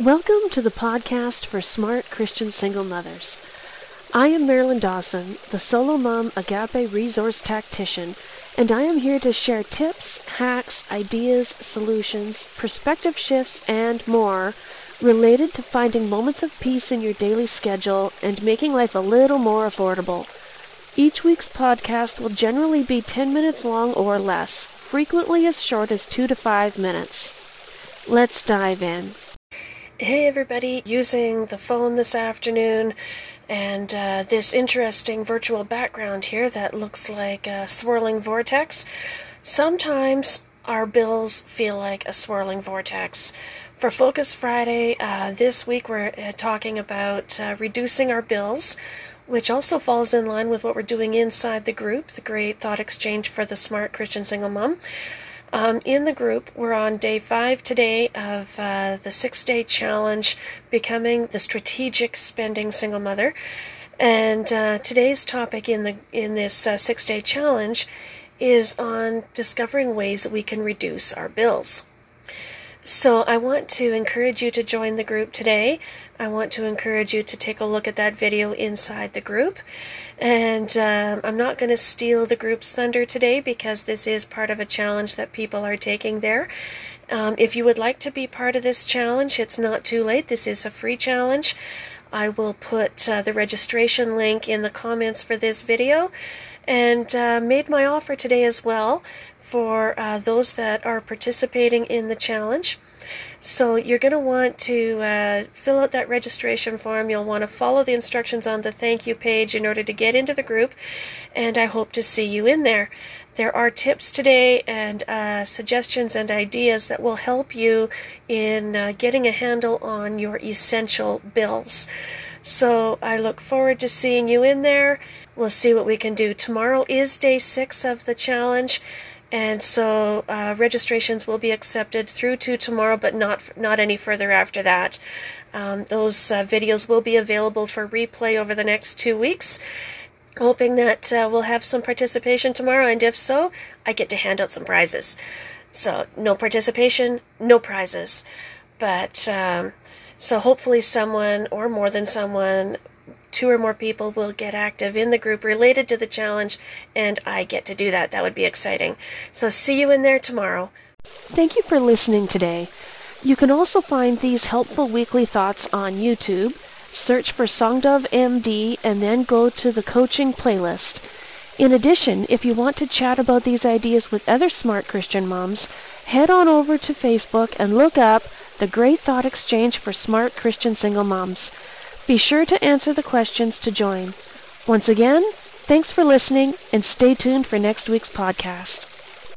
Welcome to the podcast for smart Christian single mothers. I am Marilyn Dawson, the solo mom agape resource tactician, and I am here to share tips, hacks, ideas, solutions, perspective shifts, and more related to finding moments of peace in your daily schedule and making life a little more affordable. Each week's podcast will generally be 10 minutes long or less, frequently as short as 2 to 5 minutes. Let's dive in. Hey everybody, using the phone this afternoon and uh, this interesting virtual background here that looks like a swirling vortex. Sometimes our bills feel like a swirling vortex. For Focus Friday, uh, this week we're uh, talking about uh, reducing our bills, which also falls in line with what we're doing inside the group, the Great Thought Exchange for the Smart Christian Single Mom. Um, in the group, we're on day five today of uh, the six day challenge, Becoming the Strategic Spending Single Mother. And uh, today's topic in the in this uh, six day challenge is on discovering ways that we can reduce our bills. So I want to encourage you to join the group today. I want to encourage you to take a look at that video inside the group. And um, I'm not going to steal the group's thunder today because this is part of a challenge that people are taking there. Um, if you would like to be part of this challenge, it's not too late. This is a free challenge. I will put uh, the registration link in the comments for this video and uh, made my offer today as well for uh, those that are participating in the challenge. So you're going to want to uh, fill out that registration form. You'll want to follow the instructions on the thank you page in order to get into the group, and I hope to see you in there. There are tips today and uh, suggestions and ideas that will help you in uh, getting a handle on your essential bills. So I look forward to seeing you in there. We'll see what we can do. Tomorrow is day six of the challenge. And so uh, registrations will be accepted through to tomorrow, but not not any further after that. Um, those uh, videos will be available for replay over the next two weeks. Hoping that uh, we'll have some participation tomorrow, and if so, I get to hand out some prizes. So no participation, no prizes. But um, so hopefully someone or more than someone two or more people will get active in the group related to the challenge, and I get to do that. That would be exciting. So, see you in there tomorrow. Thank you for listening today. You can also find these helpful weekly thoughts on YouTube. Search for Songdove MD and then go to the coaching playlist. In addition, if you want to chat about these ideas with other smart Christian moms, head on over to Facebook and look up the Great Thought Exchange for Smart Christian Single Moms. Be sure to answer the questions to join. Once again, thanks for listening and stay tuned for next week's podcast.